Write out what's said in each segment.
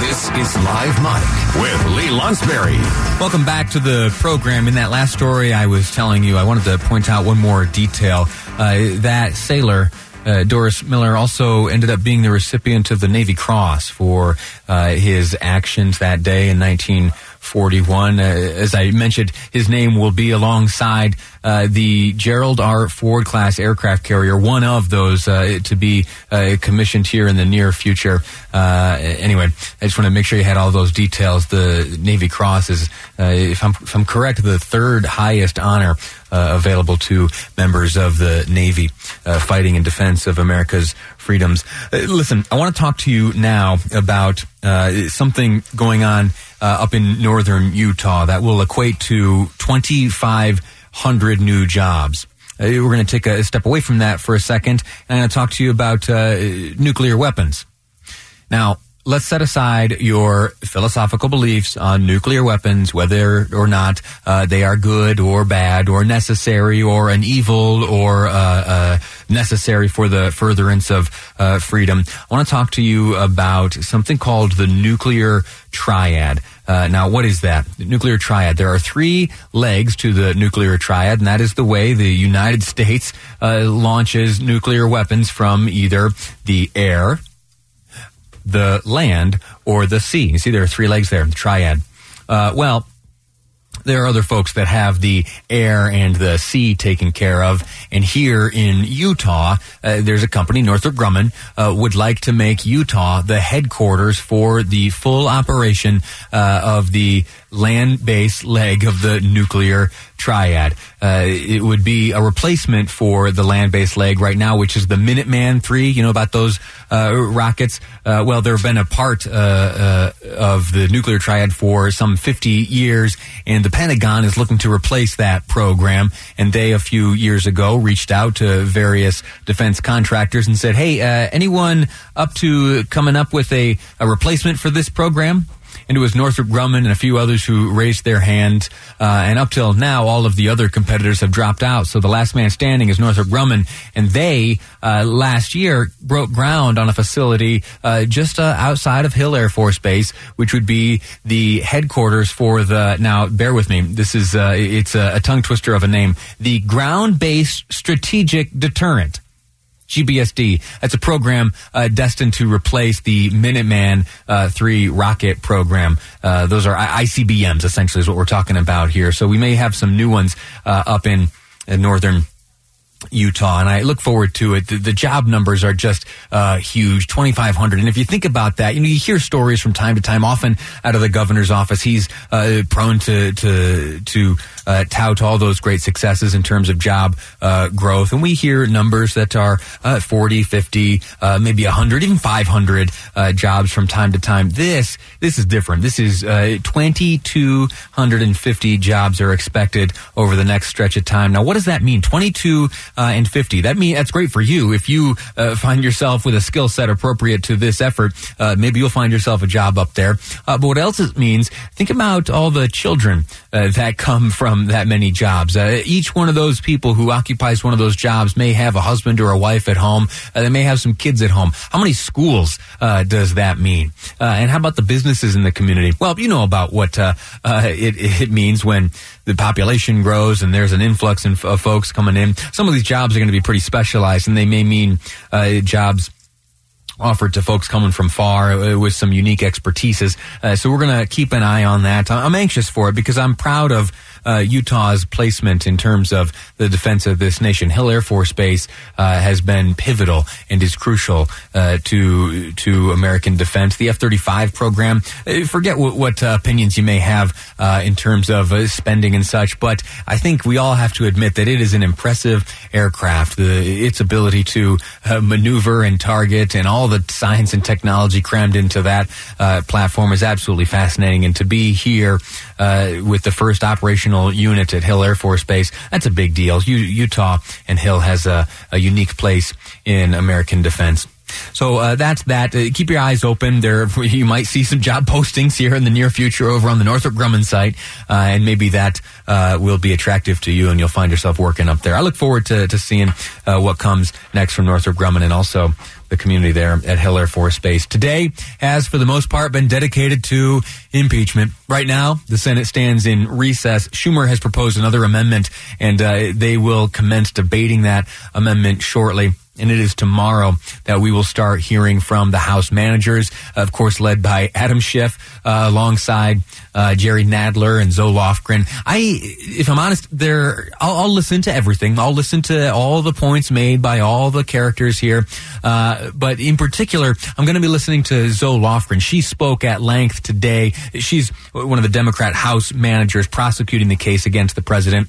This is Live Mic with Lee Lonsberry. Welcome back to the program. In that last story I was telling you, I wanted to point out one more detail. Uh, that sailor uh, Doris Miller also ended up being the recipient of the Navy Cross for uh, his actions that day in 1941. Uh, as I mentioned, his name will be alongside uh, the Gerald R. Ford class aircraft carrier, one of those uh, to be uh, commissioned here in the near future. anyway, I just want to make sure you had all those details. The Navy Cross is, if I'm, if I'm correct, the third highest honor uh, available to members of the Navy uh, fighting in defense of America's freedoms. Uh, listen, I want to talk to you now about uh, something going on uh, up in northern Utah that will equate to 2,500 new jobs. Uh, we're going to take a step away from that for a second, and I'm going to talk to you about nuclear weapons. Now, let's set aside your philosophical beliefs on nuclear weapons, whether or not uh, they are good or bad or necessary or an evil or uh, uh, necessary for the furtherance of uh, freedom. I want to talk to you about something called the nuclear triad. Uh, now, what is that? The nuclear triad. There are three legs to the nuclear triad, and that is the way the United States uh, launches nuclear weapons from either the air, the land or the sea. You see, there are three legs there, the triad. Uh, well, there are other folks that have the air and the sea taken care of. And here in Utah, uh, there's a company, Northrop Grumman, uh, would like to make Utah the headquarters for the full operation uh, of the land-based leg of the nuclear triad. Uh, it would be a replacement for the land-based leg right now, which is the Minuteman III. You know about those uh, rockets? Uh, well, they've been a part uh, uh, of the nuclear triad for some 50 years, and the Pentagon is looking to replace that program. And they, a few years ago, reached out to various defense contractors and said, "Hey, uh, anyone up to coming up with a, a replacement for this program?" And it was Northrop Grumman and a few others who raised their hands. Uh, and up till now, all of the other competitors have dropped out. So the last man standing is Northrop Grumman, and they uh, last year broke ground on a facility uh, just uh, outside of Hill Air Force Base, which would be the headquarters for the. Now, bear with me. This is uh, it's a, a tongue twister of a name. The Ground Based Strategic Deterrent. GBSD. That's a program uh, destined to replace the Minuteman uh, 3 rocket program. Uh, those are ICBMs, essentially, is what we're talking about here. So we may have some new ones uh, up in, in northern Utah, and I look forward to it. The, the job numbers are just uh, huge, twenty five hundred. And if you think about that, you know you hear stories from time to time, often out of the governor's office. He's uh, prone to to to uh, tout all those great successes in terms of job uh, growth, and we hear numbers that are uh, 40, 50, uh, maybe hundred, even five hundred jobs from time to time. This this is different. This is twenty two hundred and fifty jobs are expected over the next stretch of time. Now, what does that mean? Twenty two uh, and 50. That mean that's great for you if you uh, find yourself with a skill set appropriate to this effort. Uh, maybe you'll find yourself a job up there. Uh, but what else it means? Think about all the children uh, that come from that many jobs. Uh, each one of those people who occupies one of those jobs may have a husband or a wife at home. they may have some kids at home. How many schools does that mean? and how about the businesses in the community? Well, you know about what it, it means when the population grows and there's an influx of folks coming in. Some of these jobs are going to be pretty specialized and they may mean uh, jobs offered to folks coming from far uh, with some unique expertises. Uh, so we're going to keep an eye on that. I'm anxious for it because I'm proud of uh, Utah's placement in terms of the defense of this nation. Hill Air Force Base uh, has been pivotal and is crucial uh, to to American defense. The F-35 program. uh, Forget what, what uh, opinions you may have uh, in terms of spending and such, but I think we all have to admit that it is an impressive aircraft. The, its ability to maneuver and target and all the science and technology crammed into that platform is absolutely fascinating. And to be here with the first operational unit at Hill Air Force Base, that's a big deal. U- Utah and Hill has a, a unique place in American defense. So uh, that's that. Uh, keep your eyes open. There, you might see some job postings here in the near future over on the Northrop Grumman site, uh, and maybe that uh, will be attractive to you, and you'll find yourself working up there. I look forward to, to seeing uh, what comes next from Northrop Grumman, and also the community there at Hill Air Force Base. Today has, for the most part, been dedicated to impeachment. Right now, the Senate stands in recess. Schumer has proposed another amendment, and uh, they will commence debating that amendment shortly and it is tomorrow that we will start hearing from the House managers, of course, led by Adam Schiff, uh, alongside uh, Jerry Nadler and Zoe Lofgren. I, if I'm honest, there, I'll, I'll listen to everything. I'll listen to all the points made by all the characters here, uh, but in particular, I'm going to be listening to Zoe Lofgren. She spoke at length today. She's one of the Democrat House managers prosecuting the case against the president.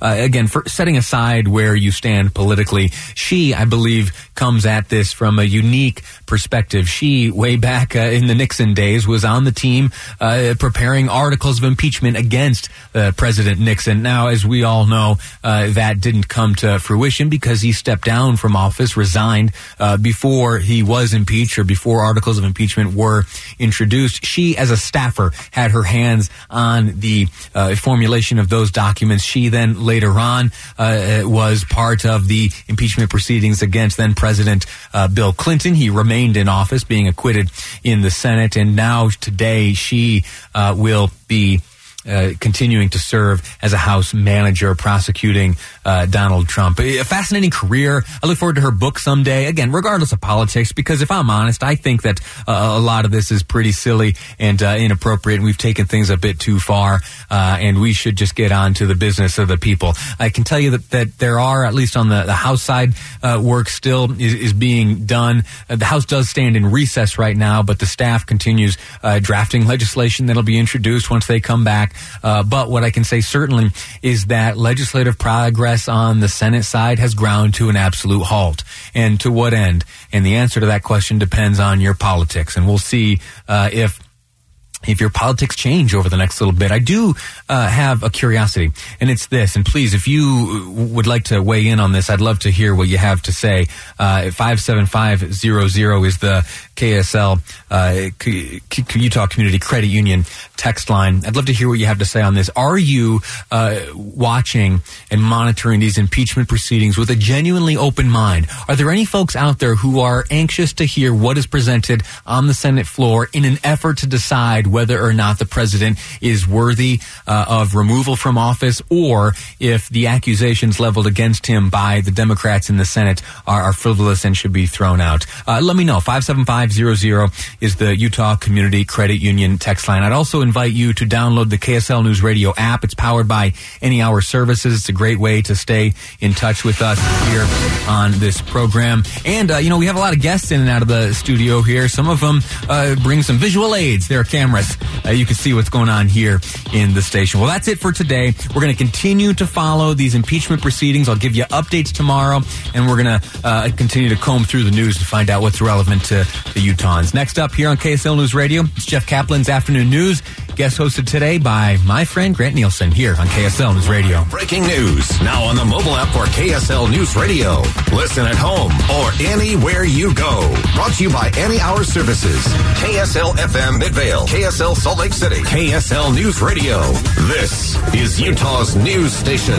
Uh, again, for setting aside where you stand politically, she, I believe, comes at this from a unique perspective. She, way back uh, in the Nixon days, was on the team uh, preparing articles of impeachment against uh, President Nixon. Now, as we all know, uh, that didn't come to fruition because he stepped down from office, resigned uh, before he was impeached or before articles of impeachment were introduced. She, as a staffer, had her hands on the formulation of those documents. She then later on uh, was part of the impeachment proceedings against then President uh, Bill Clinton. He remained in office, being acquitted in the Senate, and now today she uh, will be. Uh, continuing to serve as a House manager, prosecuting uh, Donald Trump. A fascinating career. I look forward to her book someday. Again, regardless of politics, because if I'm honest, I think that uh, a lot of this is pretty silly and uh, inappropriate, and we've taken things a bit too far, uh, and we should just get on to the business of the people. I can tell you that, that there are, at least on the, the House side, uh, work still is, is being done. The House does stand in recess right now, but the staff continues uh, drafting legislation that'll be introduced once they come back. Uh, but what I can say certainly is that legislative progress on the Senate side has ground to an absolute halt. And to what end? And the answer to that question depends on your politics. And we'll see uh, if if your politics change over the next little bit. I do uh, have a curiosity, and it's this. And please, if you would like to weigh in on this, I'd love to hear what you have to say. Uh, five seven five zero zero is the KSL uh, Utah Community Credit Union text line. I'd love to hear what you have to say on this. Are you uh, watching and monitoring these impeachment proceedings with a genuinely open mind? Are there any folks out there who are anxious to hear what is presented on the Senate floor in an effort to decide whether or not the president is worthy uh, of removal from office or if the accusations leveled against him by the Democrats in the Senate are, are frivolous and should be thrown out? Uh, let me know. 57500 is the Utah Community Credit Union text line. I'd also invite you to download the KSL News Radio app. It's powered by Any Hour Services. It's a great way to stay in touch with us here on this program. And, uh, you know, we have a lot of guests in and out of the studio here. Some of them uh, bring some visual aids. There are cameras. Uh, you can see what's going on here in the station. Well, that's it for today. We're going to continue to follow these impeachment proceedings. I'll give you updates tomorrow, and we're going to uh, continue to comb through the news to find out what's relevant to the Utahns. Next up here on KSL News Radio, it's Jeff Caplan's Afternoon News, guest hosted today by my friend Grant Nielsen here on KSL News Radio. Breaking news now on the mobile app for KSL News Radio. Listen at home or anywhere you go. Brought to you by Any Hour Services. KSL FM Midvale, KSL Salt Lake City, KSL News Radio. This is Utah's news station.